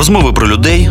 Розмови про людей,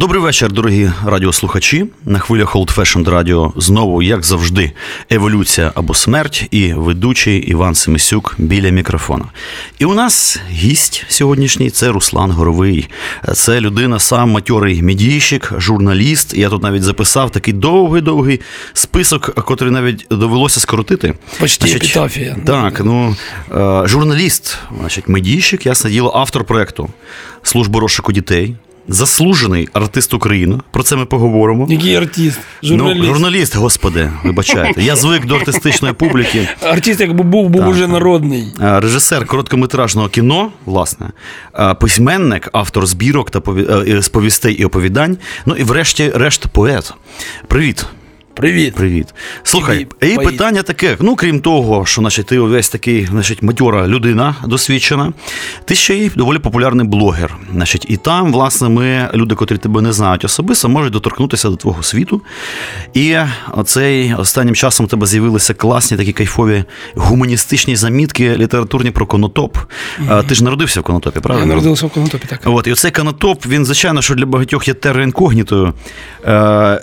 Добрий вечір, дорогі радіослухачі. На хвилях Old Fashioned Radio знову, як завжди, еволюція або смерть, і ведучий Іван Семисюк біля мікрофона. І у нас гість сьогоднішній це Руслан Горовий. Це людина, сам матьорий медійщик, журналіст. Я тут навіть записав такий довгий-довгий список, котрий навіть довелося скоротити. Почти епітафія. Так, ну е, журналіст, значить, медійщик, ясне діло, автор проекту Служби розшуку дітей заслужений артист України. Про це ми поговоримо. Який артист? Журналіст. Ну, журналіст, господи, вибачайте. Я звик до артистичної публіки. Артист, якби був, був Так. уже народний. Е, Режисер короткометражного кіно, власне, е, письменник, автор збірок та е, і оповідань. Ну і врешті решт поет. Привіт. Привіт. Привіт. Слухай, і питання таке: ну крім того, що значить, ти увесь такий, значить, матьора людина досвідчена, ти ще й доволі популярний блогер. Значить, і там, власне, ми, люди, котрі тебе не знають особисто, можуть доторкнутися до твого світу. І оцей останнім часом у тебе з'явилися класні такі кайфові гуманістичні замітки літературні про конотоп. А, Ти ж народився в конотопі, правильно? Я народився в Конотопі, так. От, і оцей канатоп, він, звичайно, що для багатьох є терра інкогнітою. Е,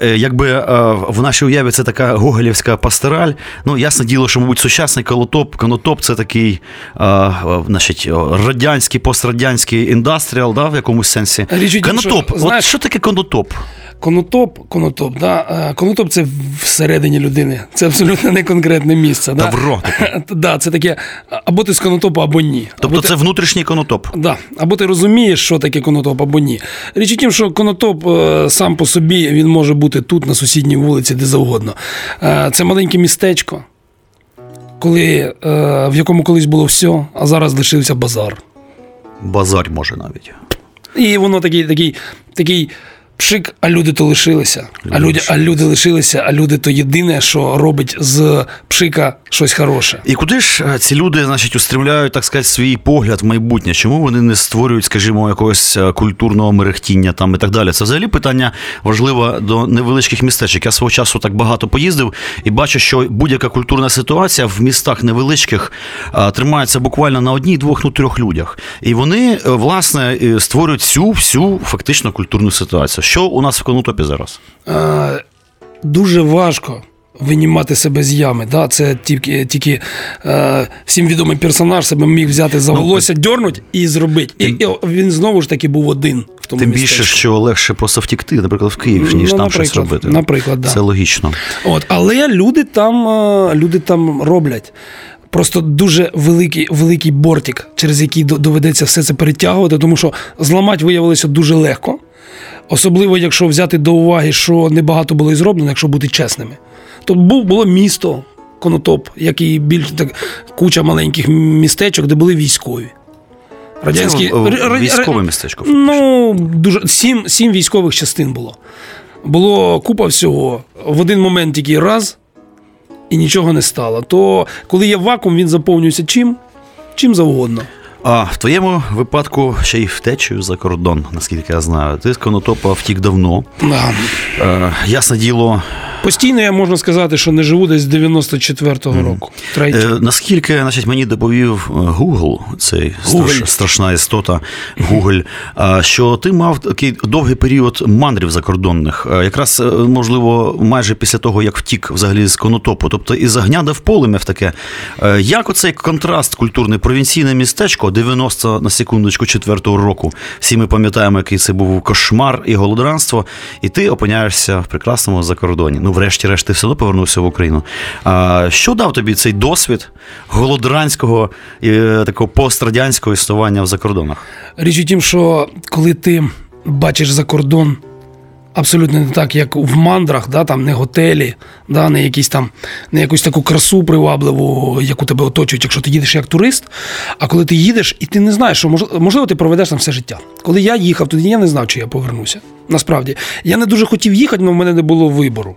е, якби е, в нашій уяві це така гоголівська пастораль. Ну, ясне діло, що, мабуть, сучасний канотоп, канотоп це такий е, значить, радянський, пострадянський індастріал, да, в якомусь сенсі. Річ тім, що, канотоп. От що таке канотоп? Конотоп, конотоп, да. е, Конотоп це всередині людини. Це абсолютно не конкретне місце. Да? Тавро таке. Да, це таке, або ти з конотопу, або ні. Тобто або це внутрішній канотоп. Да. Або ти розумієш, що таке конотоп, або ні. Річ у тім, що конотоп е, сам по собі він може бути тут, на сусідній вулиці, де завгодно. Е, Це маленьке містечко, коли, е, в якому колись було все, а зараз лишився базар. Базар може навіть. І воно такий, такий, такий пшик, а люди то лишилися. А люди, а люди лишилися, а люди то єдине, що робить з пшика щось хороше. І куди ж е, ці люди, значить, устремляють, так сказати, свій погляд в майбутнє? Чому вони не створюють, скажімо, якогось е, культурного мерехтіння там і так далі? Це взагалі питання важливе до невеличких містечок. Я свого часу так багато поїздив і бачу, що будь-яка культурна ситуація в містах невеличких е, тримається буквально на одній, двох, ну трьох людях. І вони, власне, створюють всю всю фактично культурну ситуацію. Що у нас в Конотопі зараз? Е, дуже важко винімати себе з ями. Да? Це тільки, тільки е, всім відомий персонаж себе міг взяти за Ну, волосся, дьорнуть і зробити. І, і він знову ж таки був один в тому Тим більше, містечку. що легше просто втікти, наприклад, в Київ, ніж Ну, там щось робити. наприклад, да. Це логічно. От, але люди там, е, люди там роблять. Просто дуже великий, великий бортик, через який доведеться все це перетягувати, тому що зламати виявилося дуже легко. Особливо, якщо взяти до уваги, що небагато було і зроблено, якщо бути чесними. То було місто Конотоп, як і більш так, куча маленьких містечок, де були військові. Радянські Це, військове містечко. Ну, дуже сім, сім військових частин було. Було купа всього. В один момент тільки раз і нічого не стало. То коли є вакуум, він заповнюється чим? Чим завгодно. А в твоєму випадку ще й втечею за кордон, наскільки я знаю. Ти з Конотопа втік давно. Да. Е, ясне діло, Постійно я можна сказати, що не живу десь з 94-го року. Третє. Е, наскільки значить, мені доповів е, Google, цей Google. страш, страшна істота Google, е, що ти мав такий довгий період мандрів закордонних, е, якраз, можливо, майже після того, як втік взагалі з конотопу, тобто із огняда в полум'я в таке. Як оцей контраст культурний провінційне містечко 90 на секундочку четвертого року. Всі ми пам'ятаємо, який це був кошмар і голодранство, і ти опиняєшся в прекрасному закордоні. Ну, врешті-решт, ти все одно повернувся в Україну. А, що дав тобі цей досвід голодранського і такого пострадянського існування в закордонах? Річ у тім, що коли ти бачиш за кордон, абсолютно не так, як в мандрах, да, там не готелі, да, не якісь там, не якусь таку красу привабливу, яку тебе оточують, якщо ти їдеш як турист. А коли ти їдеш, і ти не знаєш, що можливо ти проведеш там все життя. Коли я їхав, тоді я не знав, чи я повернуся. Насправді, я не дуже хотів їхати, але в мене не було вибору.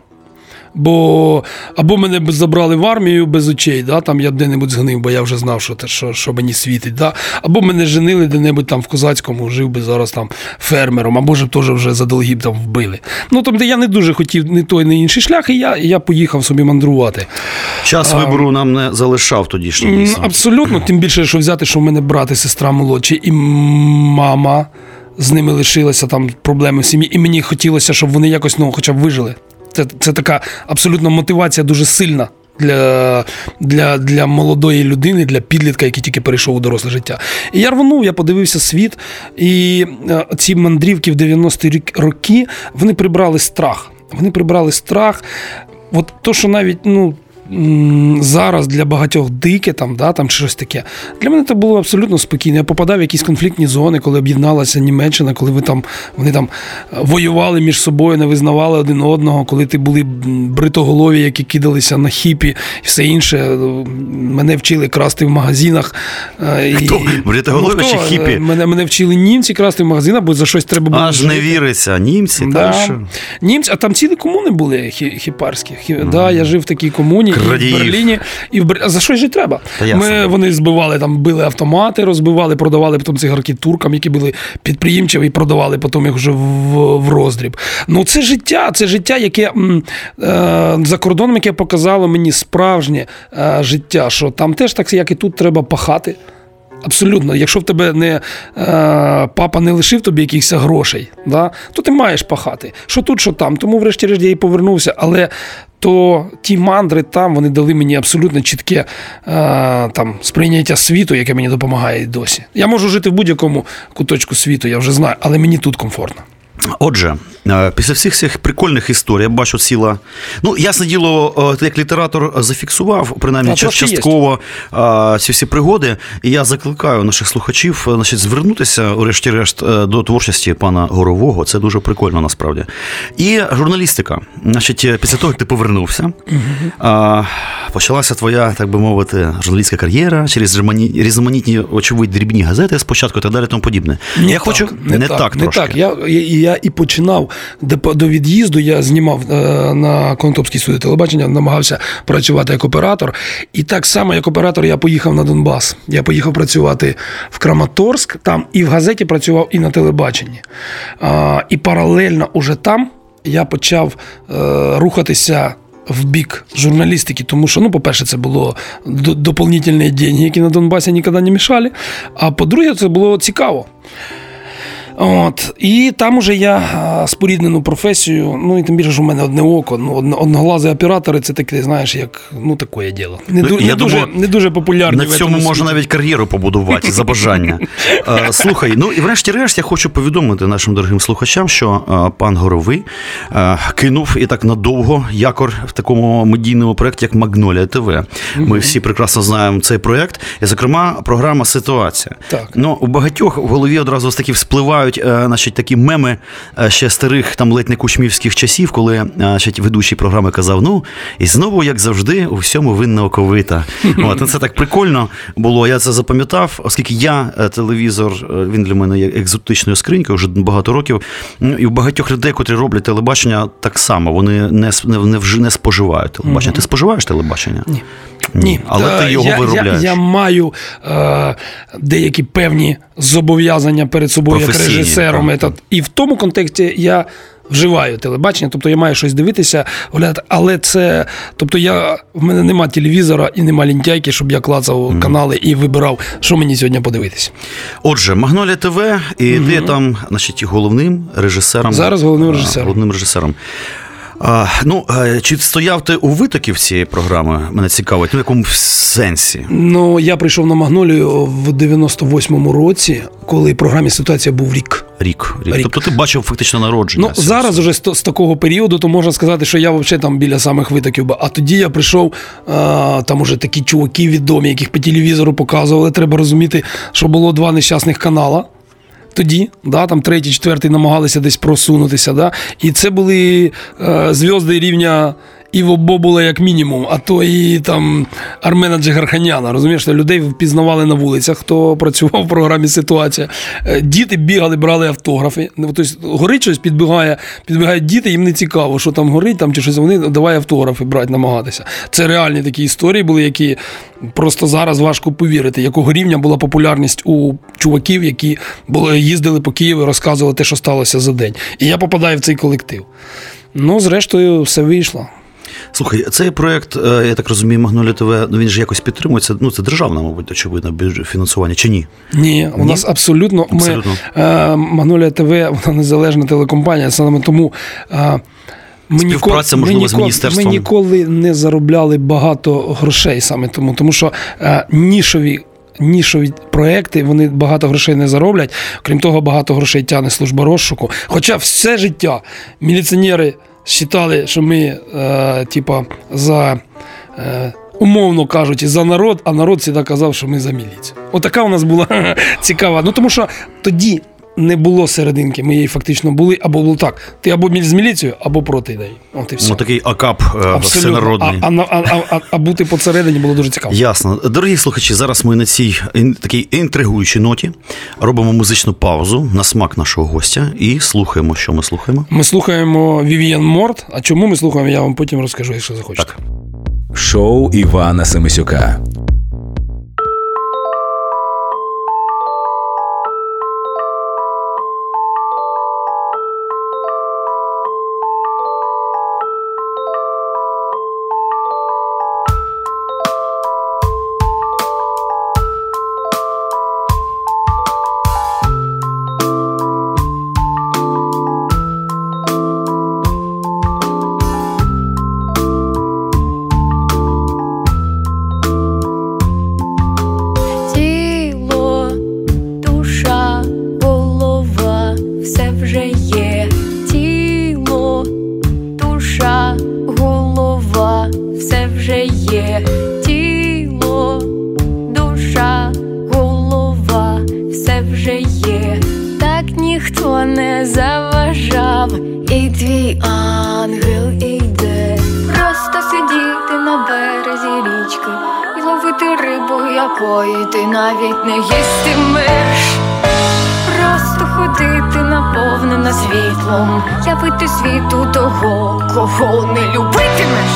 Бо або мене б забрали в армію без очей, да, там я де-небудь згнив, бо я вже знав, що що, що мені світить. Да, Або мене женили де-небудь там в Козацькому, жив би зараз там фермером, або ж теж вже за долги там вбили. Ну тобто я не дуже хотів ні той, ні інший шлях, і я я поїхав собі мандрувати. Час а, вибору нам не залишав тодішній. дійсно. Абсолютно, тим більше, що взяти, що в мене брат і сестра молодші, і мама. З ними лишилися там проблеми в сім'ї, і мені хотілося, щоб вони якось ну, хоча б вижили. Це це така абсолютно мотивація дуже сильна для для, для молодої людини, для підлітка, який тільки перейшов у доросле життя. І я рванув, я подивився світ, і е, ці мандрівки в 90-ті роки вони прибрали страх. Вони прибрали страх. От то, що навіть ну, зараз для багатьох дике там, да, там щось таке. Для мене це було абсолютно спокійно. Я попадав в якісь конфліктні зони, коли об'єдналася Німеччина, коли ви там вони там воювали між собою, не визнавали один одного, коли ти були бритоголові, які кидалися на хіпі і все інше. Мене вчили красти в магазинах. Е, хто? Бритоголові ну, чи хіпі? Мене мене вчили німці красти в магазинах, бо за щось треба було. Аж жити. не віриться. Німці, да. що? Німці, а там цілі комуни були хіпарські. Mm. Да, Я жив в такій комуні і в Берліні, і в Бер... За що ж треба? Ми Вони збивали там, били автомати, розбивали, продавали потім цигарки туркам, які були підприємчиві, і продавали потім їх вже в, в роздріб. Ну це життя, це життя, яке м, е, за кордоном, яке показало мені справжнє е, життя, що там теж так, як і тут, треба пахати. Абсолютно, якщо в тебе не е, папа не лишив тобі якихось грошей, да, то ти маєш пахати. Що тут, що там. Тому, врешті-решт, я і повернувся. Але то ті мандри там вони дали мені абсолютно чітке е, там сприйняття світу, яке мені допомагає досі. Я можу жити в будь-якому куточку світу, я вже знаю, але мені тут комфортно. Отже, е, після всіх цих прикольних історій, я бачу ціла. Ну, ясне діло, ти як літератор зафіксував, принаймні а, частково є. ці всі пригоди. І я закликаю наших слухачів значить, звернутися, урешті-решт, е, до творчості пана Горового. Це дуже прикольно насправді. І журналістика. Значить, після того, як ти повернувся, угу. почалася твоя, так би мовити, журналістська кар'єра через різноманітні, очевидь, дрібні газети спочатку і так далі, тому подібне. Не я так, хочу не, не так, так не трошки. так. Я, я я і починав до від'їзду. Я знімав е, на Конотопській студії телебачення, намагався працювати як оператор. І так само, як оператор, я поїхав на Донбас. Я поїхав працювати в Краматорськ, там і в газеті працював, і на телебаченні. І паралельно уже там я почав е, рухатися. В бік журналістики, тому що, ну, по-перше, це було доповнительні деньги, які на Донбасі ніколи не мішали. А по-друге, це було цікаво. От. І там уже я споріднену професію, ну і тим більше, що в мене одне око. Ну, одноглазі оператори це таке, знаєш, як ну таке діло. Не, ну, не, дуже, не дуже популярні. На цьому можна навіть кар'єру побудувати за бажання. Слухай, ну і врешті-решт я хочу повідомити нашим дорогим слухачам, що пан Горовий кинув і так надовго якор в такому медійному проєкті, як Магнолія ТВ. Ми всі прекрасно знаємо цей проєкт. І, зокрема, програма Ситуація. Так. Ну, у багатьох в голові одразу такі вспливають виникають е, значить, такі меми е, ще старих там ледь не кучмівських часів, коли е, значить, ведучий програми казав: ну, і знову, як завжди, у всьому винна оковита. От, ну, Це так прикольно було. Я це запам'ятав, оскільки я телевізор, він для мене є екзотичною скринькою вже багато років. Ну, і у багатьох людей, котрі роблять телебачення, так само вони не не, не споживають телебачення. Ти споживаєш телебачення? Ні. Ні, але ти його я, виробляєш. Я, я маю е, деякі певні зобов'язання перед собою як режисером. І в тому контексті я. Вживаю телебачення, тобто я маю щось дивитися, гуляти, але це. Тобто, я в мене нема телевізора і нема лінтяйки, щоб я клацав mm. канали і вибирав, що мені сьогодні подивитися. Отже, Магнолія ТВ, і mm-hmm. ти там, значить, головним режисером. Зараз головним режисером. Головним режисером. А, Ну, чи стояв ти у витоків цієї програми? Мене цікавить, ну в якому сенсі? Ну, я прийшов на Магнолію в 98-му році, коли програмі ситуація був рік. Рік. рік. рік. Тобто ти бачив фактично народження. Ну, зараз вже з, з такого періоду, то можна сказати, що я взагалі там біля самих витоків. А тоді я прийшов, а, там уже такі чуваки відомі, яких по телевізору показували. Треба розуміти, що було два нещасних канала. Тоді, да, там третій, четвертий намагалися десь просунутися. Да, І це були е, зв'язки рівня. Іво Бобула як мінімум, а то і там Армена Джигарханяна. Розумієш, людей впізнавали на вулицях, хто працював в програмі Ситуація. Е, Діти бігали, брали автографи. Ну, Тобто горить щось, підбігає, підбігають діти, їм не цікаво, що там горить, там чи щось. Вони давай автографи брати, намагатися. Це реальні такі історії були, які просто зараз важко повірити, якого рівня була популярність у чуваків, які були, їздили по Києву, розказували те, що сталося за день. І я попадаю в цей колектив. Ну, зрештою, все вийшло. Слухай, цей проект, е, я так розумію, Магнолія ТВ, ну він ж якось підтримується. Ну, це державне, мабуть, очевидно, фінансування чи ні? Ні, у нас абсолютно, Абсолютно. ми е, Магнолія ТВ, вона незалежна телекомпанія, саме тому. Е, ми Співпраця, ми можливо, з ніколи, міністерством. Ми ніколи не заробляли багато грошей саме тому, тому що е, нішові. Нішові проекти, вони багато грошей не зароблять. Крім того, багато грошей тягне служба розшуку. Хоча все життя міліціонери вважали, що ми, е, типа, за. Е, Умовно кажучи, за народ, а народ завжди казав, що ми за міліцію. Отака у нас була цікава. Ну тому що тоді не було серединки, ми її фактично були, або було так: ти або з міліцією, або проти неї. От і все. Ну, такий акап е, Абсолютно. всенародний. А, а, а, а, а бути посередині було дуже цікаво. Ясно. Дорогі слухачі, зараз ми на цій ін- такій інтригуючій ноті робимо музичну паузу на смак нашого гостя і слухаємо, що ми слухаємо. Ми слухаємо Вівієн Морт. А чому ми слухаємо, я вам потім розкажу, якщо захочете. Так. Шоу Івана Семисюка. Якої ти навіть не їстимеш. Просто ходити наповнена світлом, явити світу того, кого не любитимеш.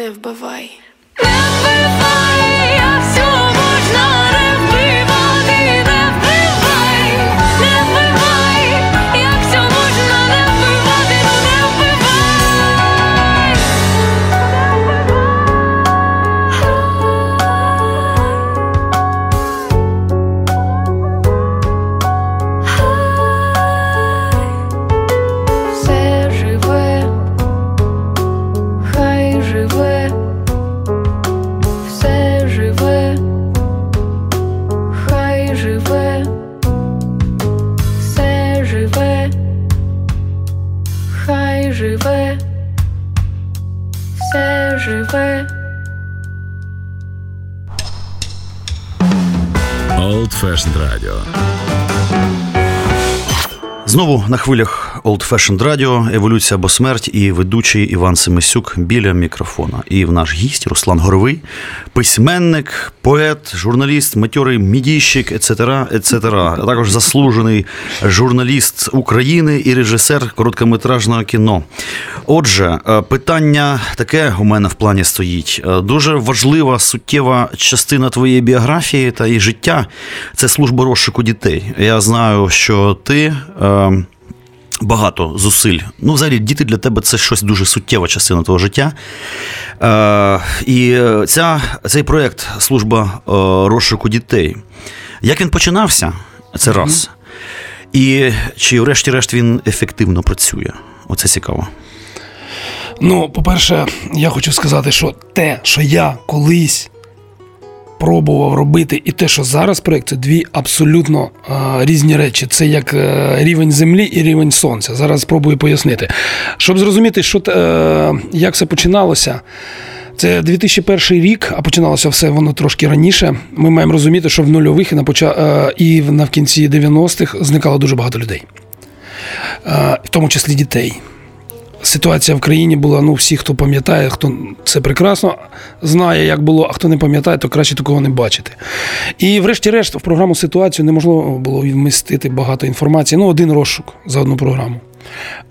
Не вбивай. Не вбивай, на хвилях Old Fashioned Radio, Еволюція або смерть і ведучий Іван Семисюк біля мікрофона. І в наш гість Руслан Горовий, письменник, поет, журналіст, матьорий мідійщик, ецетера, ецетера. А також заслужений журналіст України і режисер короткометражного кіно. Отже, е, питання таке у мене в плані стоїть. Е, Дуже важлива суттєва частина твоєї біографії та і життя це служба розшуку дітей. Я знаю, що ти. Е, Багато зусиль. Ну, взагалі, діти для тебе це щось дуже суттєва частина твого життя. Е, і ця, цей проєкт Служба е, розшуку дітей. Як він починався? Це раз. І чи, врешті-решт, він ефективно працює? Оце цікаво. Ну, по-перше, я хочу сказати, що те, що я колись пробував робити, і те, що зараз проєкт, це дві абсолютно е, різні речі. Це як е, рівень землі і рівень сонця. Зараз спробую пояснити. Щоб зрозуміти, що, е, як все починалося. Це 2001 рік, а починалося все воно трошки раніше. Ми маємо розуміти, що в нульових і на поча... і в- на в кінці 90-х зникало дуже багато людей, в тому числі дітей. Ситуація в країні була, ну, всі, хто пам'ятає, хто це прекрасно знає, як було, а хто не пам'ятає, то краще такого не бачити. І, врешті-решт, в програму ситуацію неможливо було вмістити багато інформації. Ну, один розшук за одну програму.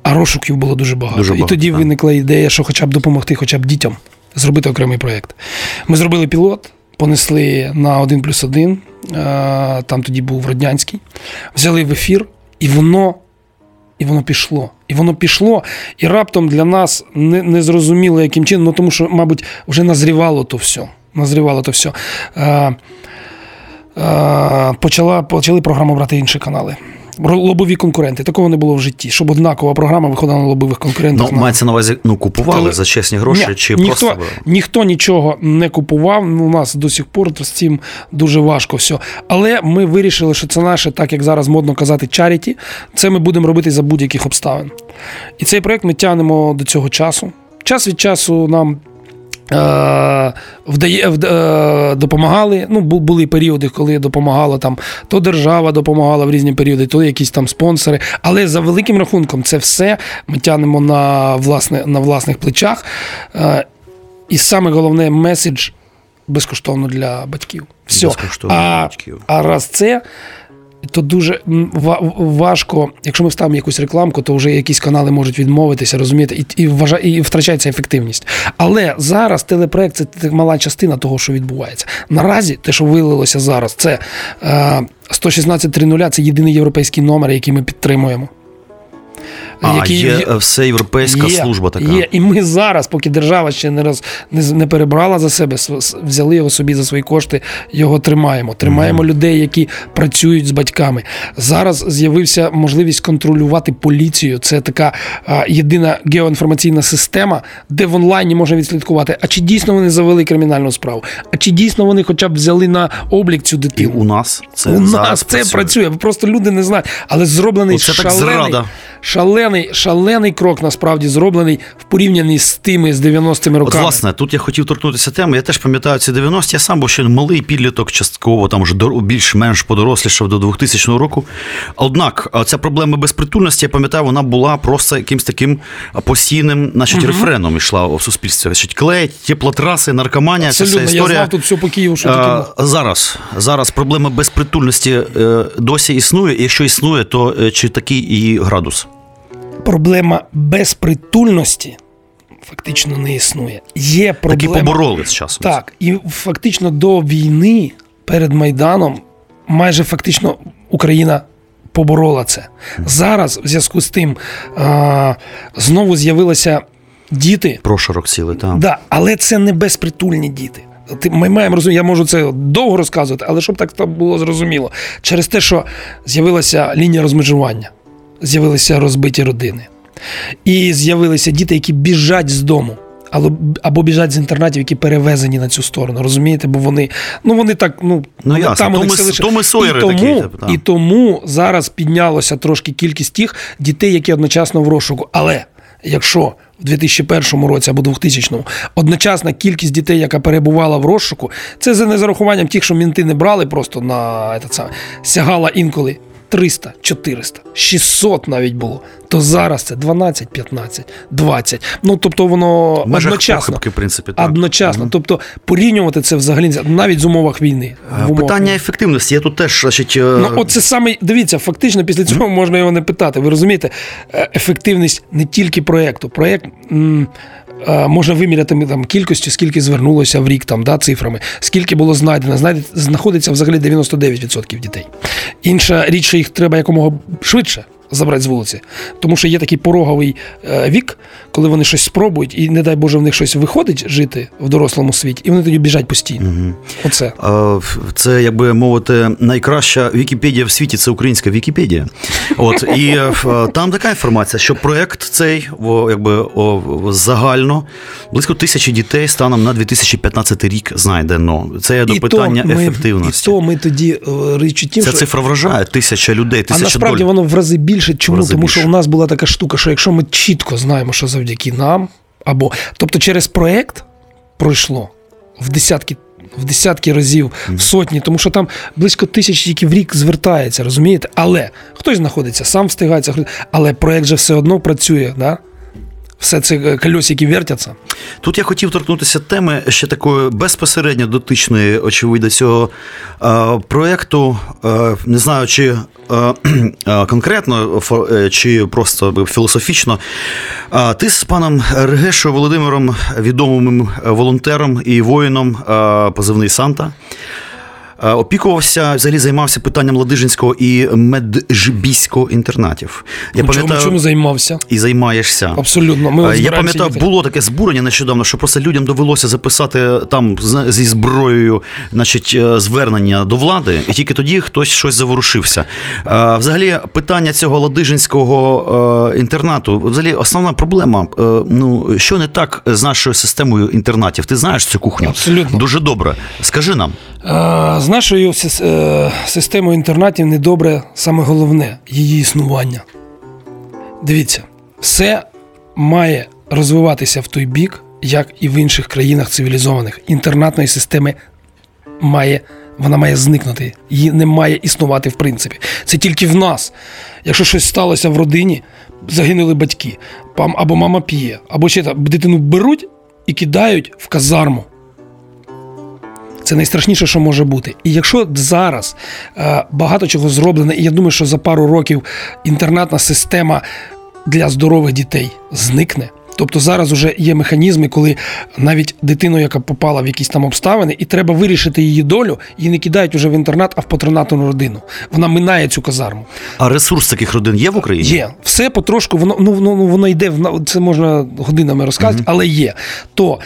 А розшуків було дуже багато. Дуже І тоді так. виникла ідея, що хоча б допомогти хоча б дітям зробити окремий проєкт. Ми зробили пілот, понесли на 1 плюс 1, там тоді був Роднянський, взяли в ефір, і воно і воно пішло. І воно пішло, і раптом для нас не, не зрозуміло, яким чином, ну тому що, мабуть, вже назрівало то все. Назрівало то все. Е, е, почала, почали програму брати інші канали. Лобові конкуренти. Такого не було в житті, щоб однакова програма виходила на лобових конкурентах. Ну, мається на увазі, ну, купували Коли- за чесні гроші, Ні, чи ніхто, просто. ніхто нічого не купував. Ну, у нас до сих пор з цим дуже важко все. Але ми вирішили, що це наше, так як зараз модно казати, чаріті. Це ми будемо робити за будь-яких обставин. І цей проект ми тягнемо до цього часу. Час від часу нам. Е, вдає, е, допомагали. Ну, були періоди, коли допомагала там, то держава допомагала в різні періоди, то якісь там спонсори. Але за великим рахунком, це все ми тягнемо на, власне, на власних плечах. Е, і саме головне меседж безкоштовно для батьків. Все. Безкоштовно для батьків. а раз це. То дуже важко, якщо ми вставимо якусь рекламку, то вже якісь канали можуть відмовитися, розумієте, і, і, вважа, і втрачається ефективність. Але зараз телепроект це мала частина того, що відбувається. Наразі те, що вилилося зараз, це е, 116.3.0, це єдиний європейський номер, який ми підтримуємо. А, є е, всеєвропейська служба така. Є. І ми зараз, поки держава ще не раз не, не перебрала за себе, взяли його собі за свої кошти, його тримаємо. Тримаємо людей, які працюють з батьками. Зараз з'явився можливість контролювати поліцію. Це така а, єдина геоінформаційна система, де в онлайні можна відслідкувати, а чи дійсно вони завели кримінальну справу, а чи дійсно вони хоча б взяли на облік цю І дитину. у нас це У зараз нас це працює. Просто люди не знають. Але зроблений Оце так зрада. Шалений, шалений крок насправді зроблений в порівнянні з тими з 90-ми От, роками. власне, тут я хотів торкнутися теми. Я теж пам'ятаю ці 90-ті, я сам був ще малий підліток, частково там вже більш-менш подорослішав до 2000 року. Однак ця проблема безпритульності, я пам'ятаю, вона була просто якимсь таким постійним, значить, рефреном йшла в суспільстві. Значить, клей, теплотраси, наркоманія, ця вся Абсолютно, я знав тут все по Києву, що таке. Зараз, зараз проблема безпритульності е, досі існує. І якщо існує, то е, чи такий її градус? Проблема безпритульності фактично не існує. Є Такі проблема. побороли з часом. Так, і фактично до війни перед Майданом майже фактично Україна поборола це. Зараз, в зв'язку з тим, а, знову з'явилися діти, Прошарок цілий, так. Да, але це не безпритульні діти. Ти- Ми маємо розуміти, я можу це довго розказувати, але щоб так було зрозуміло. Через те, що з'явилася лінія розмежування, з'явилися розбиті родини. І з'явилися діти, які біжать з дому. Або, або біжать з інтернатів, які перевезені на цю сторону, розумієте? Бо вони, ну вони так, ну, Ну, ясно. них Томи- все лише- Томи і тому, такі, типу, так. і тому зараз піднялося трошки кількість тих дітей, які одночасно в розшуку. Але якщо в 2001 році або 2000 одночасна кількість дітей, яка перебувала в розшуку, це за незарахуванням тих, що мінти не брали просто на саме, сягала інколи 300, 400, 600 навіть було. То зараз це 12, 15, 20. Ну тобто воно межах одночасно. похибки, в принципі, так. Одночасно. Тобто порівнювати це взагалі навіть в умовах війни. Е, В умовах Питання війни. ефективності. Я тут теж значить, е, Ну, от це саме, дивіться, фактично після цього можна його не питати. Ви розумієте, Е, ефективність не тільки проєкту. Проєкт можна виміряти там, кількістю, скільки звернулося в рік там, да, цифрами, скільки було знайдено. Знайде, знаходиться взагалі 99% дітей. Інша річ, що їх треба якомога швидше. Забрати з вулиці, тому що є такий пороговий е, вік, коли вони щось спробують, і не дай Боже, в них щось виходить жити в дорослому світі, і вони тоді біжать постійно. Оце. Е, Це, як би мовити, найкраща Вікіпедія в світі це українська Вікіпедія. От і там така інформація, що проект цей якби загально близько тисячі дітей станом на 2015 рік знайдено. Це є до І питання то ми- ефективності. І то ми тоді е, річ у тім, Ця що цифра вражає тисяча людей, а насправді доль. воно в рази більше. Чому? Тому більше. що у нас була така штука, що якщо ми чітко знаємо, що завдяки нам, або тобто через проект пройшло в десятки. В десятки разів, в сотні, тому що там близько тисяч тільки в рік звертається, розумієте? Але хтось знаходиться, сам встигається, але проект же все одно працює, да? Все це кольосики вертяться. Тут я хотів торкнутися теми ще такої безпосередньо дотичної, очевидно, цього е, проєкту. Е, не знаю, чи е, е, конкретно, е, чи просто філософічно. Ти з паном Регешою Володимиром, відомим волонтером і воїном, е, позивний Санта. Е, Опікувався, взагалі займався питанням Ладижинського і Меджбіського інтернатів. Я Ну, чому, пам'ятаю, чому займався? і займаєшся. Абсолютно. Ми Е, Я пам'ятаю, було таке збурення нещодавно, що просто людям довелося записати там зі зброєю значить, е, звернення до влади, і тільки тоді хтось щось заворушився. Взагалі, питання цього ладижинського інтернату, взагалі, основна проблема. Ну, що не так з нашою системою інтернатів? Ти знаєш цю кухню? Абсолютно. Дуже добре. Скажи нам. Е, З нашою е, системою інтернатів недобре саме головне її існування. Дивіться, все має розвиватися в той бік, як і в інших країнах цивілізованих. Інтернатної системи має. Вона має зникнути, її не має існувати в принципі. Це тільки в нас. Якщо щось сталося в родині, загинули батьки, або мама п'є, або ще там дитину беруть і кидають в казарму. Це найстрашніше, що може бути. І якщо зараз е, багато чого зроблено, і я думаю, що за пару років інтернатна система для здорових дітей зникне. Тобто зараз вже є механізми, коли навіть дитину, яка попала в якісь там обставини, і треба вирішити її долю, її не кидають уже в інтернат, а в патронатну родину. Вона минає цю казарму. А ресурс таких родин є в Україні? Є все потрошку, воно ну, воно, ну, воно йде це можна годинами розказати, але є. То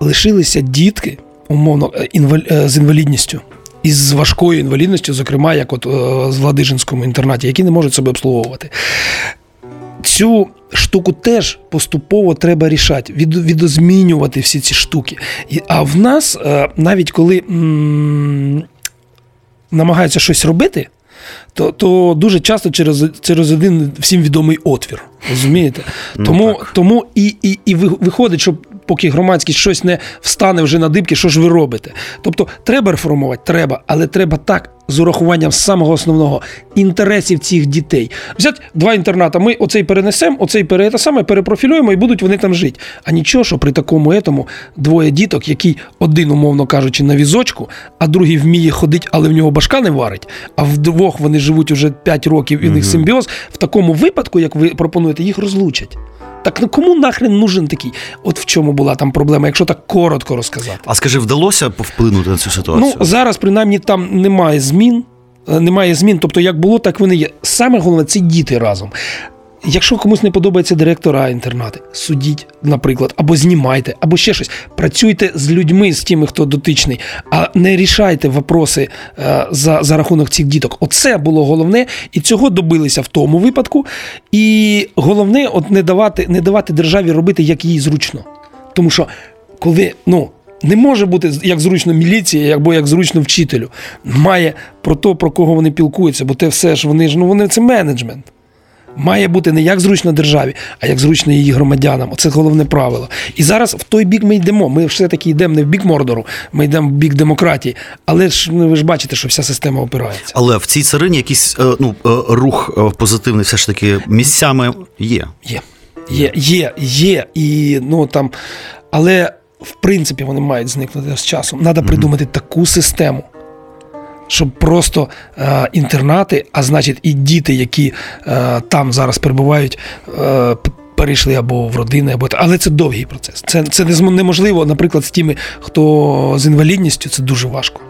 лишилися дітки, умовно, е, е, з інвалідністю. Із важкою інвалідністю, зокрема, як от е, з Владижинському інтернаті, які не можуть себе обслуговувати. Цю штуку теж поступово треба рішати, від, відозмінювати всі ці штуки. І, а в нас, навіть коли м, намагаються щось робити, то, то дуже часто через, через один всім відомий отвір. Розумієте? Тому, тому і, і, і виходить, що поки громадськість щось не встане вже на дибки, що ж ви робите? Тобто, треба реформувати, треба, але треба так. З урахуванням самого основного інтересів цих дітей. Взять два інтерната, ми оцей перенесемо, оцей пере, те саме перепрофілюємо і будуть вони там жити. А нічого, що при такому етому двоє діток, який один, умовно кажучи, на візочку, а другий вміє ходити, але в нього башка не варить, а вдвох вони живуть уже 5 років і в них симбіоз. В такому випадку, як ви пропонуєте, їх розлучать. Так ну кому нахрен нужен такий? От в чому була там проблема, якщо так коротко розказати. А скажи, вдалося вплинути на цю ситуацію? Ну, зараз, принаймні, там немає змін. Е, Немає змін, тобто як було, так вони є. Саме головне це діти разом. Якщо комусь не подобається директора інтернати, судіть, наприклад, або знімайте, або ще щось. Працюйте з людьми, з тими, хто дотичний, а не рішайте вопроси е, за, за рахунок цих діток. Оце було головне, і цього добилися в тому випадку. І головне, от не давати, не давати державі робити, як їй зручно. Тому що коли ну. Не може бути як зручно міліції, або як зручно вчителю. Має про те, про кого вони пілкуються, бо те все ж вони ж ну вони це менеджмент. Має бути не як зручно державі, а як зручно її громадянам. Оце головне правило. І зараз в той бік ми йдемо. Ми все-таки йдемо не в бік Мордору, ми йдемо в бік демократії. Але ж ну, ви ж бачите, що вся система опирається. Але в цій царині якийсь е, ну, е, рух е, позитивний все ж таки місцями є. Є. Є, є, є. І, ну, там, але в принципі вони мають зникнути з часом. Треба придумати таку систему. Щоб просто е, інтернати, а значить, і діти, які е, там зараз перебувають, е, перейшли або в родини, або але це довгий процес. Це, це неможливо, наприклад, з тими, хто з інвалідністю, це дуже важко.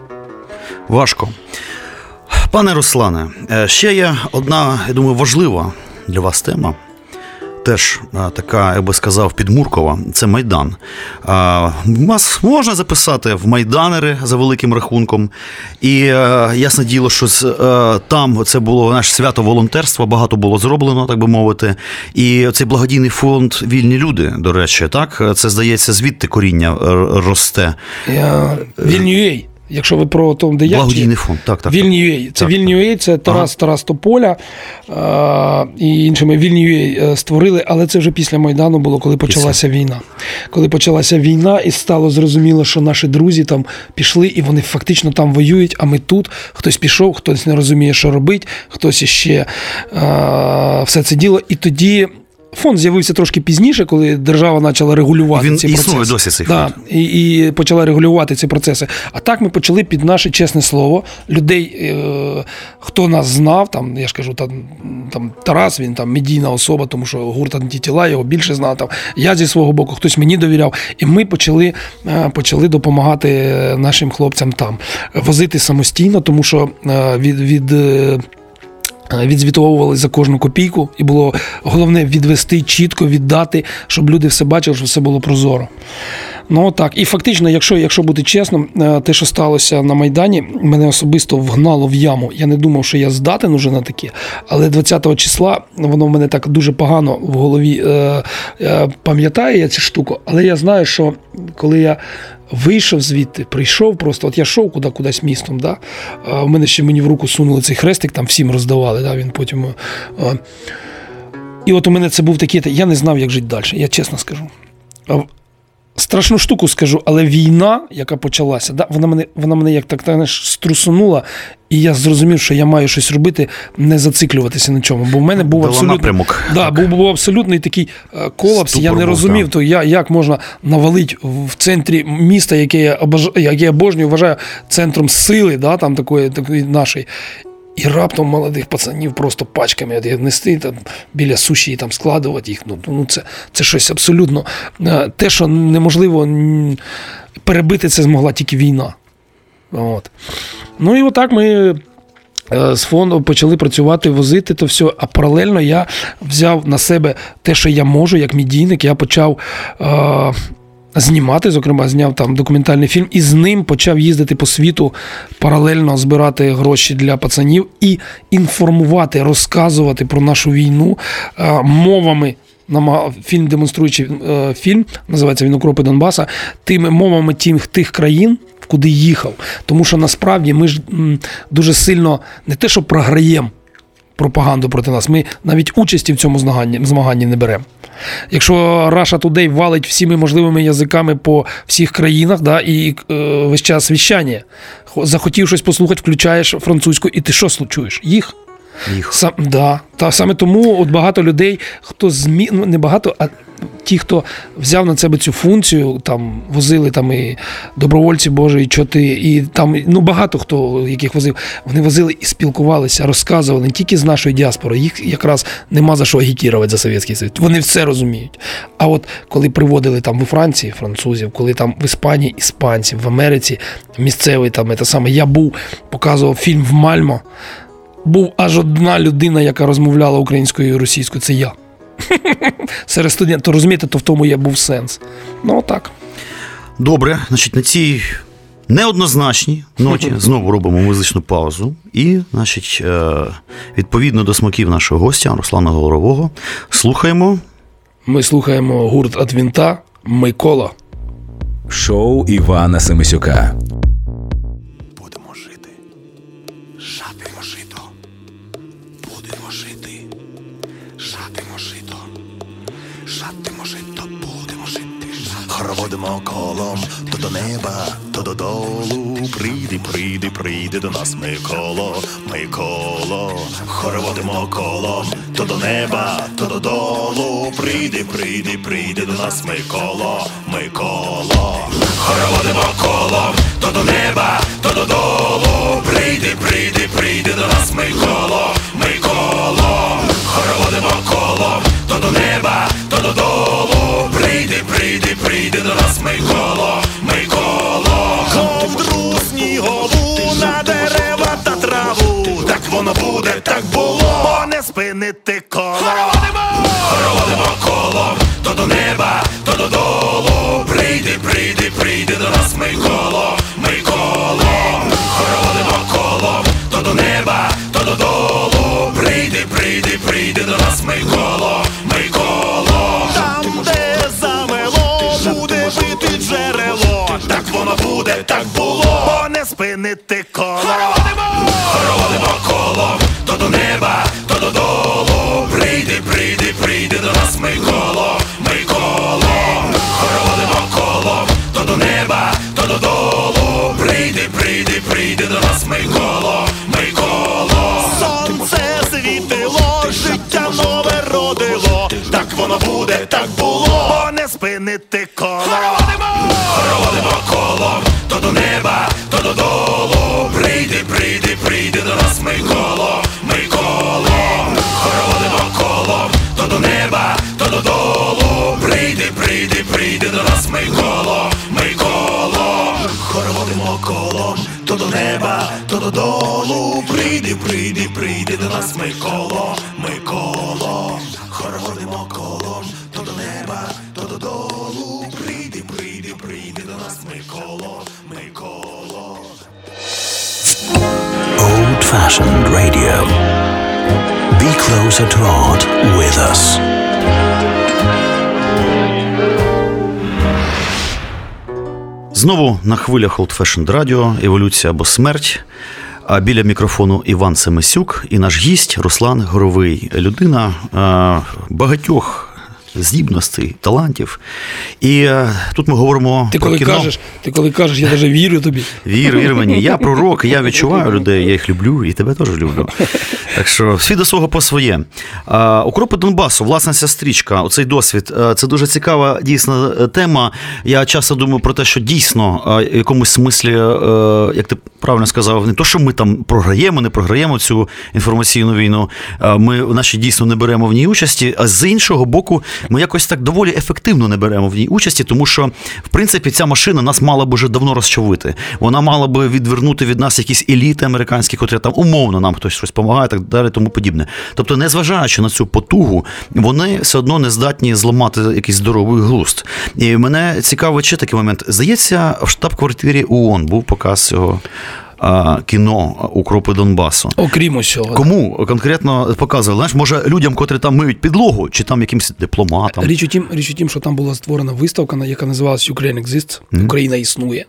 Важко. Пане Руслане, е, ще є одна, я думаю, важлива для вас тема. Теж така, я би сказав, підмуркова це Майдан. Вас можна записати в майданери за великим рахунком. І е, ясне діло, що з, е, там це було наше свято волонтерства, багато було зроблено, так би мовити. І цей благодійний фонд Вільні люди, до речі, так це здається, звідти коріння е, росте. Я, Вільнюєй, якщо ви про том, де я Благодійний фонд, так, так. Вільнюєй. Це Так, Вільнюєй, це Тарас Тарас Тополя е, і іншими Вільнюєй е, створили, але це вже після Майдану було, коли почалася війна. Коли почалася війна, і стало зрозуміло, що наші друзі там пішли, і вони фактично там воюють, а ми тут. Хтось пішов, хтось не розуміє, що робить, хтось іще е, все це діло. І тоді. Фонд з'явився трошки пізніше, коли держава почала регулювати Він ці існує процеси. досі, цей да, фонд. і, і почала регулювати ці процеси. А так ми почали під наше чесне слово. Людей, е, хто нас знав, там я ж кажу, там, там Тарас, він там медійна особа, тому що гурт антитіла його більше знав. Там я зі свого боку, хтось мені довіряв. І ми почали, е, почали допомагати е, нашим хлопцям там возити самостійно, тому що е, від. від е, Відзвітовували за кожну копійку, і було головне відвести чітко, віддати, щоб люди все бачили, щоб все було прозоро. Ну так, і фактично, якщо, якщо бути чесним, е, те, що сталося на Майдані, мене особисто вгнало в яму. Я не думав, що я здатен уже на таке, але 20-го числа воно в мене так дуже погано в голові е, е, пам'ятає я цю штуку, але я знаю, що коли я. Вийшов звідти, прийшов просто. От я йшов куди кудись містом. Да? У мене ще мені в руку сунули цей хрестик, там всім роздавали. Да? Він потім. е, І от у мене це був такий. Я не знав, як жити далі, я чесно скажу. Страшну штуку скажу, але війна, яка почалася, да, вона мене, вона мене як так знаєш, струсунула, і я зрозумів, що я маю щось робити, не зациклюватися на чому. Бо в мене був абсолютно напрямок. Да, був, був абсолютний такий е, колапс. Ступор я не був, розумів, так. то я, як можна навалити в центрі міста, яке я обож... яке я обожнюю, вважаю центром сили, да, там такої, такої нашої. І раптом молодих пацанів просто пачками нести там, біля суші і там складувати їх. Ну, ну це, це щось абсолютно е, те, що неможливо перебити, це змогла тільки війна. От. Ну і отак ми. е, З фондом почали працювати, возити то все. А паралельно я взяв на себе те, що я можу, як медійник. Я почав е, знімати, зокрема, зняв там документальний фільм, і з ним почав їздити по світу, паралельно збирати гроші для пацанів і інформувати, розказувати про нашу війну е, мовами. Фільм, демонструючи е, фільм, називається Він укропи Донбаса, тими мовами тих, тих країн, куди їхав. Тому що насправді ми ж дуже сильно не те, що програємо пропаганду проти нас, ми навіть участі в цьому змаганні, змаганні не беремо. Якщо Russia Today валить всіми можливими язиками по всіх країнах, да, і е, весь час віщання, захотів щось послухати, включаєш французьку, і ти що чуєш? Їх. Їх. Сам, да. Та саме тому от багато людей, хто змі... ну, не багато, а ті, хто взяв на себе цю функцію, там возили там і добровольці Божі, і чоти, і там ну багато хто яких возив, вони возили і спілкувалися, розказували не тільки з нашої діаспори, їх якраз нема за що агітувати за Совєтський Союз. Вони все розуміють. А от коли приводили там у Франції французів, коли там в Іспанії іспанців, в Америці місцевий там це саме. Я був, показував фільм в Мальмо. Був аж одна людина, яка розмовляла українською і російською, це я. Серед студентів, розумієте, то в тому є був сенс. Ну, так. Добре, значить, на цій неоднозначній ноті знову робимо музичну паузу. І, значить, е, відповідно до смаків нашого гостя Руслана Говорового, слухаємо. Ми слухаємо гурт «От вінта Микола. Шоу Івана Семисюка. Хороводимо колом то до неба, то додолу. Прийди, прийди, прийди до нас, Миколо, Миколо. Хороводимо колом то до неба, то додолу. Прийди, прийди, прийди до нас, Миколо, Миколо. Хороводимо колом то до неба, то додолу. Прийди, прийди, прийди до нас, Миколо, Миколо. Хороводимо колом то до неба, додолу. Прийди, прийди, прийди до нас, Миколо, Миколо. Ковдру снігову на дерева та траву. Так воно буде, так було, не спинити коло. Хороводимо колом то до неба, то додолу. Прийди, прийди, прийди до нас, Миколо, Миколо. Хороводимо колом то до неба, то додолу. Closer to art with us. Знову на хвилях Old Fashioned Radio, еволюція або смерть. А біля мікрофону Іван Семисюк і наш гість Руслан Горовий, людина е, багатьох здібностей, талантів. І е, тут ми говоримо Ти про коли кіно. кажеш, ти коли кажеш, я навіть вірю тобі. Вір, вір мені. Я пророк, я відчуваю людей, я їх люблю і тебе теж люблю. Так що всі до свого по своє. Укропи Донбасу, власна ця стрічка, оцей досвід. е, Це дуже цікава дійсно е, тема. Я часто думаю про те, що дійсно в якомусь смислі, як ти правильно сказав, не то, що ми там програємо, не програємо цю інформаційну війну. Ми наші дійсно не беремо в ній участі. А з іншого боку, ми якось так доволі ефективно не беремо в ній участі, тому що в принципі ця машина нас мала б уже давно розчавити. Вона мала би відвернути від нас якісь еліти американські, котрі там умовно нам хтось щось допомагає, так далі, тому подібне. Тобто, незважаючи на цю потугу, вони все одно не здатні зламати якийсь здоровий глузд. І мене цікавить ще такий момент. Здається, в штаб-квартирі ООН був показ цього. Кіно Укропи Донбасу. Окрім усього. Кому конкретно показували? Знаєш, може людям, котрі там миють підлогу, чи там якимсь дипломатам? Річ у тім, річ у тім, що там була створена виставка, яка називалась Ukraine Exists, Україна існує.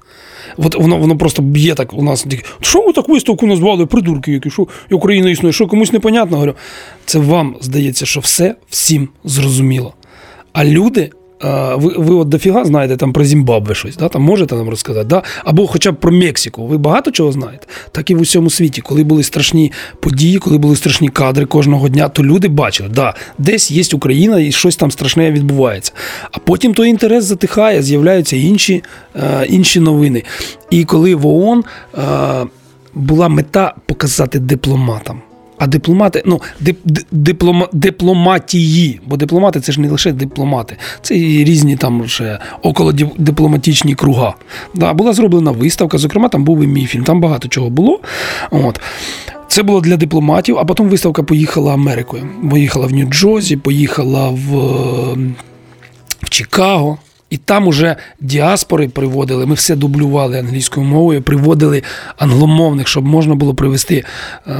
От воно, воно просто б'є так у нас. Що ви так виставку назвали? Придурки, які що Україна існує, що комусь непонятно. Говорю, це вам здається, що все всім зрозуміло. А люди. Ви, ви от дофіга знаєте там про Зімбабве щось, да? там можете нам розказати, да? або хоча б про Мексику. Ви багато чого знаєте. Так і в усьому світі, коли були страшні події, коли були страшні кадри кожного дня, то люди бачили, да, десь є Україна і щось там страшне відбувається. А потім той інтерес затихає, з'являються інші, е, інші новини. І коли в ООН е, була мета показати дипломатам. А дипломати, ну, дип, диплома, дипломатії, бо дипломати це ж не лише дипломати, це і різні там ще околодипломатичні круга. Да, була зроблена виставка, зокрема, там був і мій фільм, там багато чого було. От. Це було для дипломатів, а потім виставка поїхала Америкою. Поїхала в Нью-Джозі, поїхала в, е, в Чикаго. І там уже діаспори приводили, ми все дублювали англійською мовою, приводили англомовних, щоб можна було привести е,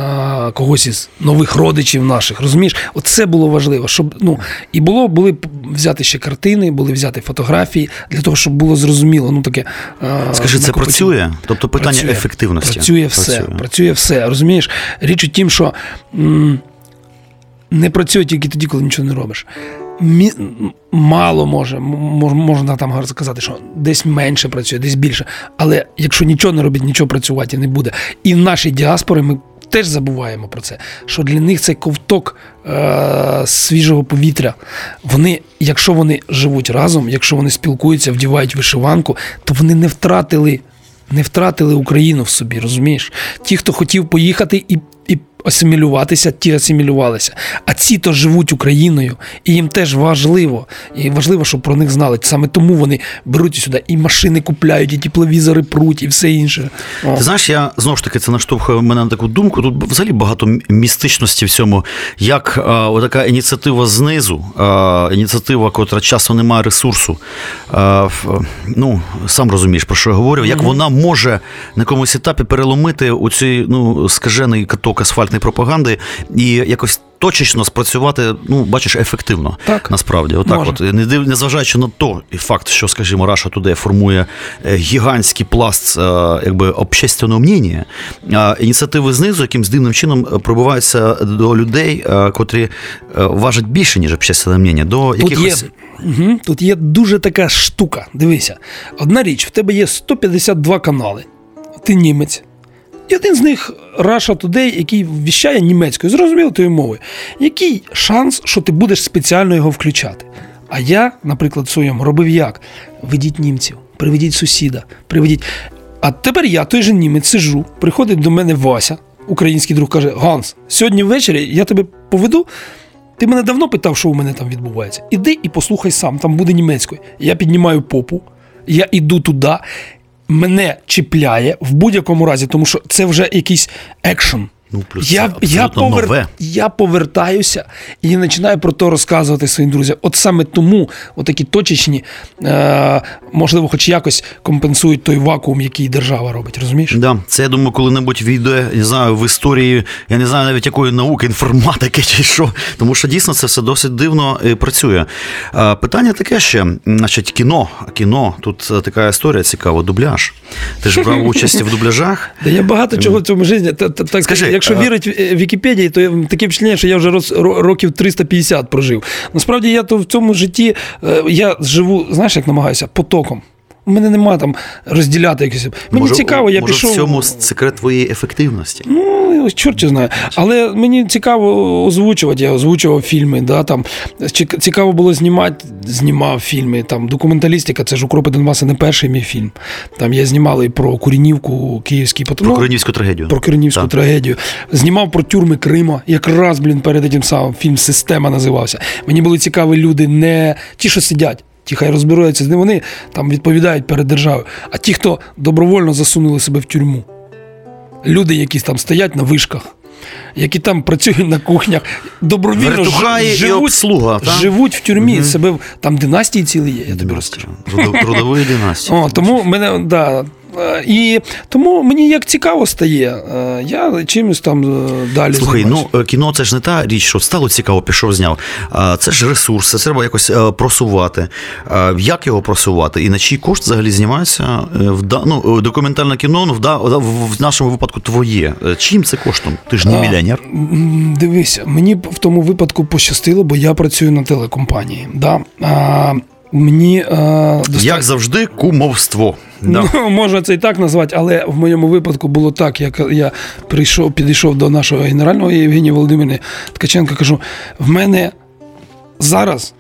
когось із нових родичів наших. Розумієш, оце було важливо. Щоб, ну, і було, були взяти ще картини, були взяти фотографії для того, щоб було зрозуміло. Ну, таке, е, Скажи, це працює? Тобто питання Працює. ефективності. Працює все. Працює. все. Розумієш? Річ у тім, що м, не працює тільки тоді, коли нічого не робиш. Мі- мало може, можна там сказати, що десь менше працює, десь більше. Але якщо нічого не робить, нічого працювати не буде. І в нашій діаспорі ми теж забуваємо про це, що для них це ковток е- свіжого повітря. Вони, якщо вони живуть разом, якщо вони спілкуються, вдівають вишиванку, то вони не втратили. Не втратили Україну в собі, розумієш? Ті, хто хотів поїхати і, і асимілюватися, ті асимілювалися. А ці то живуть Україною, і їм теж важливо. І важливо, щоб про них знали. Саме тому вони беруть сюди і машини купляють, і тепловізори пруть, і все інше. Ти знаєш, я знову ж таки це наштовхує мене на таку думку. Тут взагалі багато містичності в цьому, як а, така ініціатива знизу, а, ініціатива, котра часто не має ресурсу. А, в- ну, сам розумієш, про що я говорю, як вона може на якомусь етапі переломити у цей ну, скажений каток асфальтної пропаганди і якось. Точечно спрацювати, ну бачиш, ефективно Так. насправді. Отак, Може. от не див- незважаючи на то, і факт, що, скажімо, Раша Today формує е, гігантський пласт е, якби общественного мнення, ініціативи знизу якимсь дивним чином е, пробиваються до людей, котрі важать більше, ніж общественне мнення, до Тут є, угу, тут є дуже така штука. Дивися, одна річ, в тебе є 152 канали. Ти німець. І один з них Russia Today, який віщає німецькою, зрозуміло тою мовою. Який шанс, що ти будеш спеціально його включати? А я, наприклад, в своєму робив як? Ведіть німців, приведіть сусіда, приведіть. А тепер я, той же німець, сижу, приходить до мене Вася, український друг, каже: Ганс, сьогодні ввечері я тебе поведу. Ти мене давно питав, що у мене там відбувається. Іди і послухай сам, там буде німецькою. Я піднімаю попу, я іду туди, мене чіпляє в будь-якому разі, тому що це вже якийсь екшен. Ну, плюс я, це я, абсолютно нове. я повертаюся і починаю про то розказувати своїм друзям. От саме тому отакі точечні, е, можливо, хоч якось компенсують той вакуум, який держава робить. Розумієш? Да, це я думаю, коли-небудь війде, не знаю, в історії, я не знаю навіть якої науки, інформатики чи що. Тому що дійсно це все досить дивно е, працює. Е, Питання таке ще, значить, кіно. Кіно, тут е, така історія цікава, дубляж. Ти ж брав участь в дубляжах. Я багато чого в цьому житті. Скажи, якщо а- вірить в- Вікіпедії, то таке впечатлення, що я вже роз, ро- років 350 прожив. Насправді я то в цьому житті е, я живу, знаєш, як намагаюся, потоком. У мене немає там розділяти якось. Мені може, цікаво, я може, пішов. в цьому секрет твоєї ефективності. Ну, чорт знає. Але мені цікаво озвучувати. Я озвучував фільми. Да, там, цікаво було знімати, знімав фільми. Там, документалістика, це ж Укропи Донбаса не перший мій фільм. Там я знімав і про Курінівку, Київський Про поток. Трагедію. Про Кирнівську Так. трагедію. Знімав про тюрми Крима. Якраз, блін, перед тим самим фільм Система називався. Мені були цікаві люди, не ті, що сидять. Ті, хай розбираються, не вони там відповідають перед державою, а ті, хто добровольно засунули себе в тюрму. Люди, які там стоять на вишках, які там працюють на кухнях, добровільно Вертухаї і живуть, обслуга, живуть в тюрмі. Себе там династії цілі є, я тобі розкажу. Трудової династії. О, тому мене да. Е, І тому мені як цікаво стає, е, я чимось там е, далі. Слухай, займаюся. ну кіно це ж не та річ, що стало цікаво, пішов, зняв. Це ж ресурс, це треба якось просувати. Як його просувати? І на чий кошт взагалі знімається ну, документальне кіно, ну, в нашому випадку твоє. Чим це коштом? Ти ж не мільйонер. Дивися, мені в тому випадку пощастило, бо я працюю на телекомпанії. Да? А, мені е, достатньо... Як завжди, кумовство. Да. Ну, можна це і так назвати, але в моєму випадку було так, як я прийшов, підійшов до нашого генерального Євгенія Володимирівни Ткаченка, кажу: в мене зараз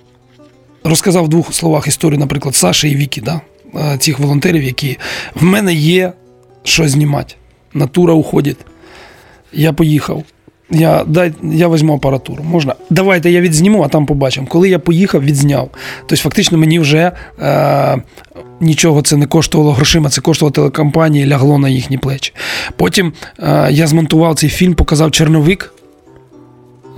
розказав в двох словах історію, наприклад, Саші і Вікі, да? е, цих волонтерів, які в мене є що знімати. Натура уходить. Я поїхав. Я, дай, я візьму апаратуру. Можна? Давайте я відзніму, а там побачимо. Коли я поїхав, відзняв. Тобто, фактично, мені вже е, нічого це не коштувало грошима, це коштувало телекомпанії, лягло на їхні плечі. Потім е, я змонтував цей фільм, показав черновик.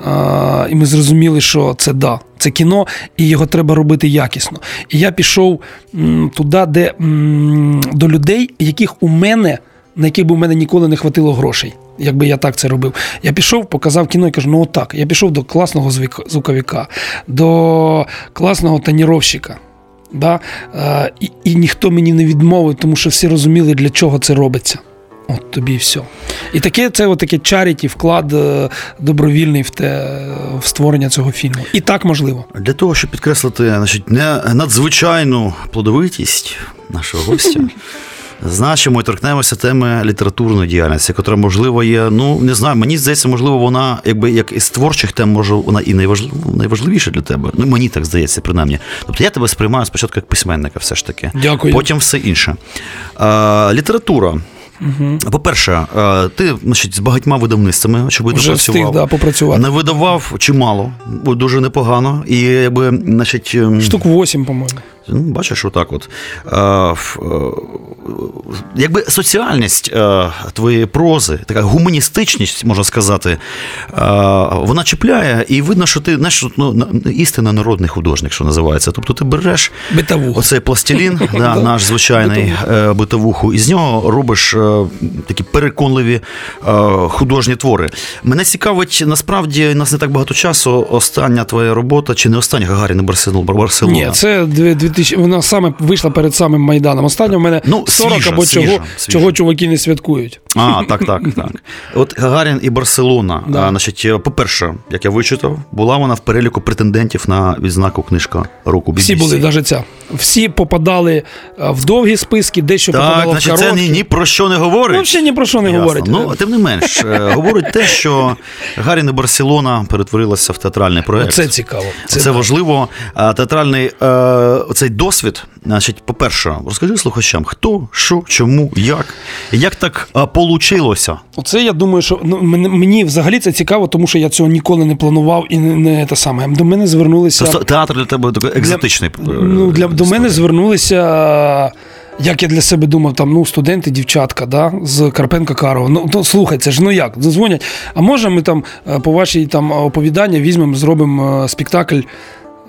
А, і ми зрозуміли, що це да, це кіно, і його треба робити якісно. І я пішов м, туди, де м, до людей, яких у мене, на яких би у мене ніколи не хватило грошей. Якби я так це робив. Я пішов, показав кіно і кажу, ну отак. Я пішов до класного звуковика, до класного тоніровщика. Да? Е, і, і ніхто мені не відмовив, тому що всі розуміли, для чого це робиться. От тобі і все. І таке це от таке чаріті, вклад е, добровільний в те в створення цього фільму. І так можливо. Для того, щоб підкреслити значить, не надзвичайну плодовитість нашого гостя. Значимо і торкнемося теми літературної діяльності, яка, можливо, є. Ну не знаю, мені здається, можливо, вона, якби як із творчих тем, може, вона і найважлив, найважливіша для тебе. Ну, мені так здається, принаймні. Тобто я тебе сприймаю спочатку як письменника, все ж таки. Дякую. Потім все інше. А, література. Угу. По-перше, ти значить, з багатьма видавництвами, очевидно, Вже працював. встиг, да, попрацювати. Не видавав чимало, дуже непогано. І якби, значить. ем, Штук 8, по-моєму. Ну, бачиш, отак от. Е, е, якби соціальність е, твоєї прози, така гуманістичність, можна сказати, вона чіпляє, і видно, що ти знаєш, ну, істинно народний художник, що називається. Тобто ти береш Битавуха. оцей пластилін, да, наш звичайний битовуху, і з нього робиш такі переконливі художні твори. Мене цікавить, насправді, у нас не так багато часу. Остання твоя робота, чи не остання Гагаріна Барселона? Барселона. Ні, це дві- 2000, вона саме вийшла перед самим Майданом. Останнє в мене Ну, 40 свіжа, або свіжа, чого, свіжа. чого чуваки не святкують. А, так, так, так. От Гагарін і Барселона. Да. А, значить, по-перше, як я вичитав, була вона в переліку претендентів на відзнаку книжка року BBC. Всі були, навіть ця. Всі попадали е, в довгі списки, дещо Так, попадало значить, в це ні, ні про що не говорить. Ну, взагалі ні про що не Ясно. говорить. Ну, тим не менш, е, говорить те, що Гагарін і Барселона перетворилася в театральний проект. Це цікаво. Це, це важливо. Театральний е, цей досвід. Значить, по-перше, розкажи слухачам, хто, що, чому, як, як так а, получилося. Оце я думаю, що ну, мені, взагалі це цікаво, тому що я цього ніколи не планував і не, не те саме. До мене звернулися. Просто театр для тебе такий екзотичний. е, Ну, для, до мене звернулися, як я для себе думав, там, ну, студенти, дівчатка, да, з Карпенка Карова. Ну, то, слухай, це ж ну як, дзвонять. А може ми там е, по вашій там оповіданні візьмемо, зробимо е, спектакль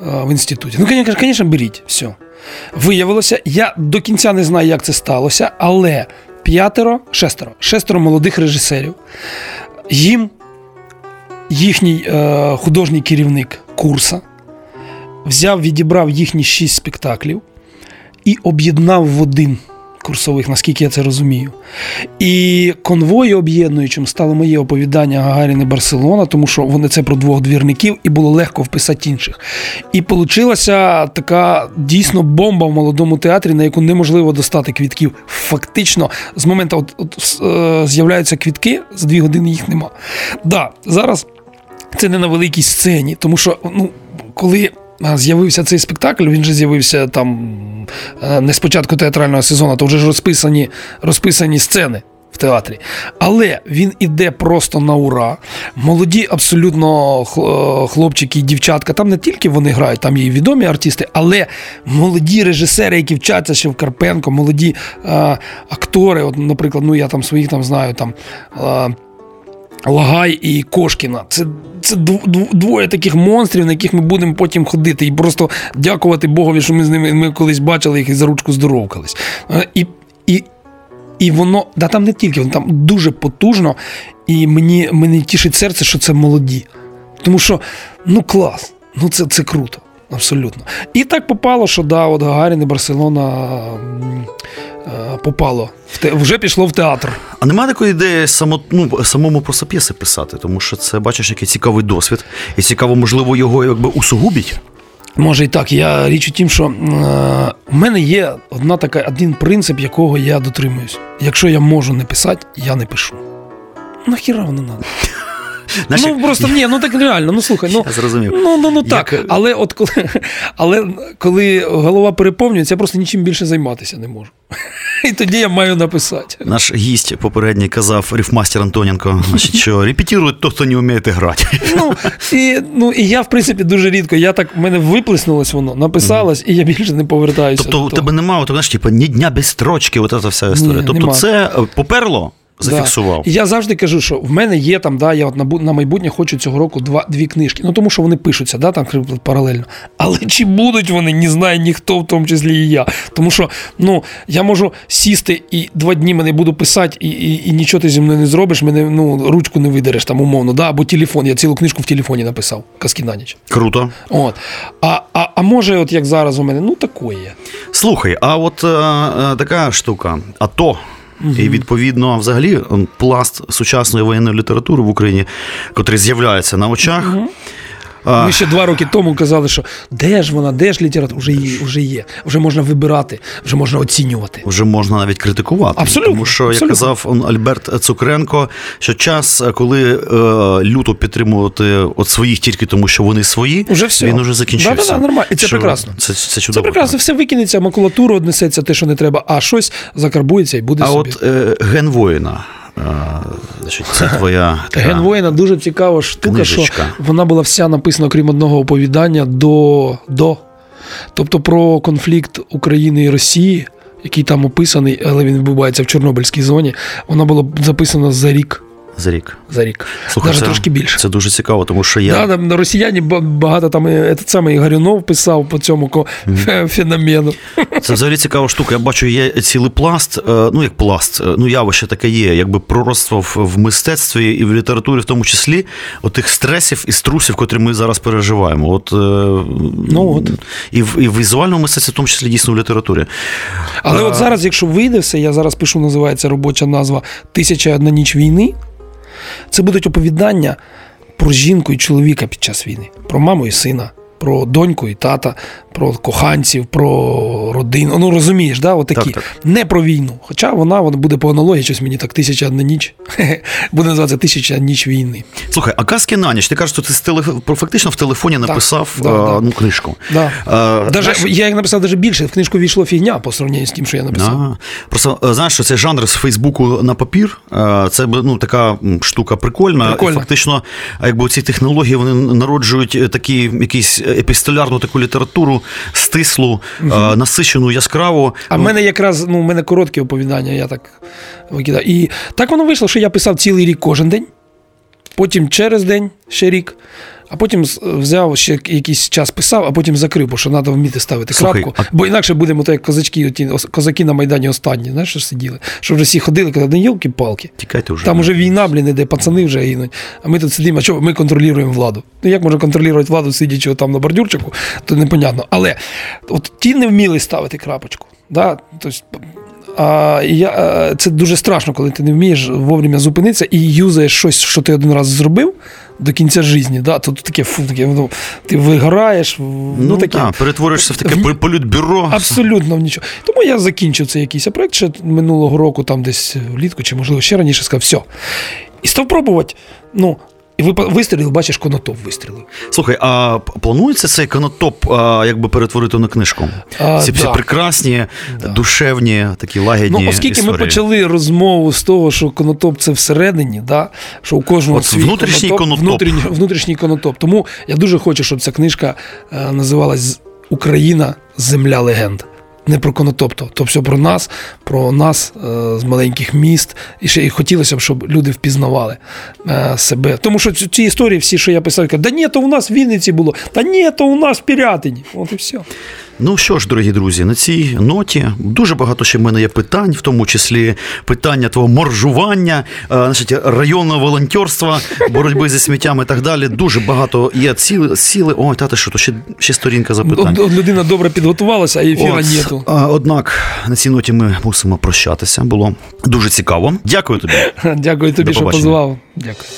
в інституті. Ну, звісно, беріть. Все. Виявилося, я до кінця не знаю, як це сталося, але п'ятеро, шестеро, шестеро молодих режисерів. Їм їхній е, художній керівник курса взяв, відібрав їхні шість спектаклів і об'єднав в один курсових, наскільки я це розумію. І конвою об'єднуючим стало моє оповідання Гагаріни Барселона, тому що вони це про двох двірників, і було легко вписати інших. І получилася така дійсно бомба в молодому театрі, на яку неможливо достати квітків. Фактично, з моменту от, от, е, з'являються квітки, з дві години їх нема. Да, зараз це не на великій сцені, тому що ну, коли з'явився цей спектакль, він же з'явився там е, не з початку театрального сезону, то вже ж розписані, розписані сцени. В театрі, але він іде просто на ура. Молоді абсолютно е, хлопчики і дівчатка. Там не тільки вони грають, там є і відомі артисти, але молоді режисери, які вчаться ще в Карпенко, молоді е, актори. От, наприклад, ну я там своїх там знаю там. Е, Лагай і Кошкіна. Це, це дв- дв- двоє таких монстрів, на яких ми будемо потім ходити. І просто дякувати Богові, що ми з ними ми колись бачили їх і за ручку здоровкались. Е, І, і, і воно, да там не тільки, воно там дуже потужно, і мені, мені тішить серце, що це молоді. Тому що, ну клас, ну це, це круто. Абсолютно. І так попало, що да, от Гагарін і Барселона е, попало. В те, вже пішло в театр. А немає такої ідеї само, ну, самому просто п'єси писати, тому що це бачиш, який цікавий досвід, і цікаво, можливо, його якби усугубіть. Може і так. Я річ у тім, що е, в мене є одна така, один принцип, якого я дотримуюсь. Якщо я можу не писати, я не пишу. Нахіра воно надо? Знаєш, ну просто ні, ну так реально, ну слухай, ну. Я зрозумів. Ну, ну, ну так. Як- Але от коли, але коли голова переповнюється, я просто нічим більше займатися не можу. І тоді я маю написати. Наш гість попередній казав рифмастер Антоненко, що репетирують то, хто не вміє грати. Ну і, ну, і я, в принципі, дуже рідко. Я так, в мене виплеснулось воно, написалось, і я більше не повертаюся. Тобто до у тебе немає, знаєш, типу, ні дня без строчки, от ця вся історія. Ні, тобто нема. це е, поперло, зафіксував. Да. І я завжди кажу, що в мене є там, да, я от на, на майбутнє хочу цього року два, дві книжки. Ну тому що вони пишуться, да, там паралельно. Але чи будуть вони, не знає ніхто, в тому числі і я. Тому що ну, я можу сісти і два дні мене буду писати, і, і, і нічого ти зі мною не зробиш, мене ну, ручку не видереш там умовно, да, або телефон. Я цілу книжку в телефоні написав, казки на ніч. Круто. От. А, а, а може, от як зараз у мене, ну такое. Слухай, а от е, е, така штука, АТО, І відповідно, взагалі, пласт сучасної воєнної літератури в Україні, котрий з'являється на очах. а, Ми ще два роки тому казали, що де ж вона, де ж література? Вже є, вже є. Вже можна вибирати, вже можна оцінювати. Вже можна навіть критикувати. Абсолютно, Тому що, як казав он, Альберт Цукренко, що час, коли е, люто підтримувати от своїх тільки тому, що вони свої, Уже все. він уже закінчився. Да-да-да, нормально. І це Що прекрасно. Це, це Це чудово. прекрасно, все викинеться, макулатура однесеться, те, що не треба, а щось закарбується і буде А собі. от е, ген воїна. Значить, це твоя така- Ген воїна дуже цікава штука, Книжечка. що вона була вся написана, крім одного оповідання, до, до. Тобто про конфлікт України і Росії, який там описаний, але він відбувається в Чорнобильській зоні. Вона була записана за рік. За рік. За рік. Слухай, Навіть це, трошки більше. Це дуже цікаво, тому що я. Да, там росіяни ба- багато там і этот самий Гарюнов писав по цьому феномену. Це взагалі цікава штука. Я бачу, є цілий пласт, е, ну як пласт, е, ну явище таке є, якби пророцтво в, мистецтві і в літературі, в тому числі, отих стресів і струсів, котрі ми зараз переживаємо. От, Ну от. І в, і в візуальному мистецтві, в тому числі дійсно в літературі. Але от зараз, якщо вийде все, я зараз пишу, називається робоча назва Тисяча одна ніч війни. Це будуть оповідання про жінку і чоловіка під час війни, про маму і сина, про доньку і тата, про коханців, про родину. Ну розумієш, да? Отакі. Так, так. Не про війну. Хоча вона от, буде по аналогії, щось мені так тисяча одна ніч. Буде називатися Тисяча ніч війни. Слухай, а казки на ніч, ти кажеш, що ти з телеф... фактично в телефоні написав да, е, да. ну, книжку. Да. Е, Даже, знаєш- я як написав навіть більше, в книжку війшло фігня по сравненню з тим, що я написав. А, просто е, знаєш, що це жанр з Фейсбуку на папір. Це ну, така штука прикольна. Прикольно. І фактично, а якби ці технології вони народжують такі якісь епістолярну таку літературу, стислу, угу. насичену, яскраву. А в мене якраз ну, в мене короткі оповідання, я так викидаю. І так воно вийшло, що я писав цілий рік кожен день, потім через день ще рік, а потім взяв ще якийсь час писав, а потім закрив, бо що треба вміти ставити Слухай, крапку. а- Бо інакше будемо так, як козачки, оті, козаки на Майдані останні, знаєш, що сиділи, що вже всі ходили, казали, ну йолки-палки. Тікайте вже. Там уже війна, блін, іде, пацани вже гинуть. А ми тут сидимо, а що ми контролюємо владу. Ну як можна контролювати владу, сидячи там на бордюрчику, то непонятно. Але от ті не вміли ставити крапочку. Да? Тобто, а, я, це дуже страшно, коли ти не вмієш вовремя зупинитися і юзаєш щось, що ти один раз зробив до кінця житті. Да? Тут таке, фу, таке, ну, ти вигораєш. Ну, Ну, таке. так, перетворишся в таке В- політбюро. Абсолютно в нічого. Тому я закінчив цей якийсь проект ще минулого року, там десь влітку, чи можливо ще раніше сказав, все. І став пробувати. Ну, і вистрілив, бачиш, конотоп вистрілив. Слухай, а планується цей канотоп а, якби перетворити на книжку? А, Ці всі да. прекрасні, душевні, такі лагідні. Ну, оскільки ми почали розмову з того, що конотоп це всередині, да? що у кожного От свій внутрішній конотоп. Внутрішній, внутрішній конотоп. Тому я дуже хочу, щоб ця книжка е, називалась Україна Земля легенд. Не про конотопто, то, все про нас, про нас е, з маленьких міст. І ще і хотілося б, щоб люди впізнавали е, себе. Тому що ці, ці історії, всі, що я писав, кажуть, да ні, то у нас в Вінниці було, та ні, то у нас в Пірятині. От і все. Ну що ж, дорогі друзі, на цій ноті дуже багато ще в мене є питань, в тому числі питання твого моржування, е, значить, районного волонтерства, боротьби зі сміттям і так далі. Дуже багато є ціли, сіли. Ой, тати, що то ще, ще сторінка запитань. Людина добре підготувалася, а ефіра От, нету. а, Однак на цій ноті ми мусимо прощатися. Було дуже цікаво. Дякую тобі. Дякую тобі, До що побачення. позвав. Дякую.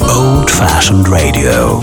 Old fashioned radio.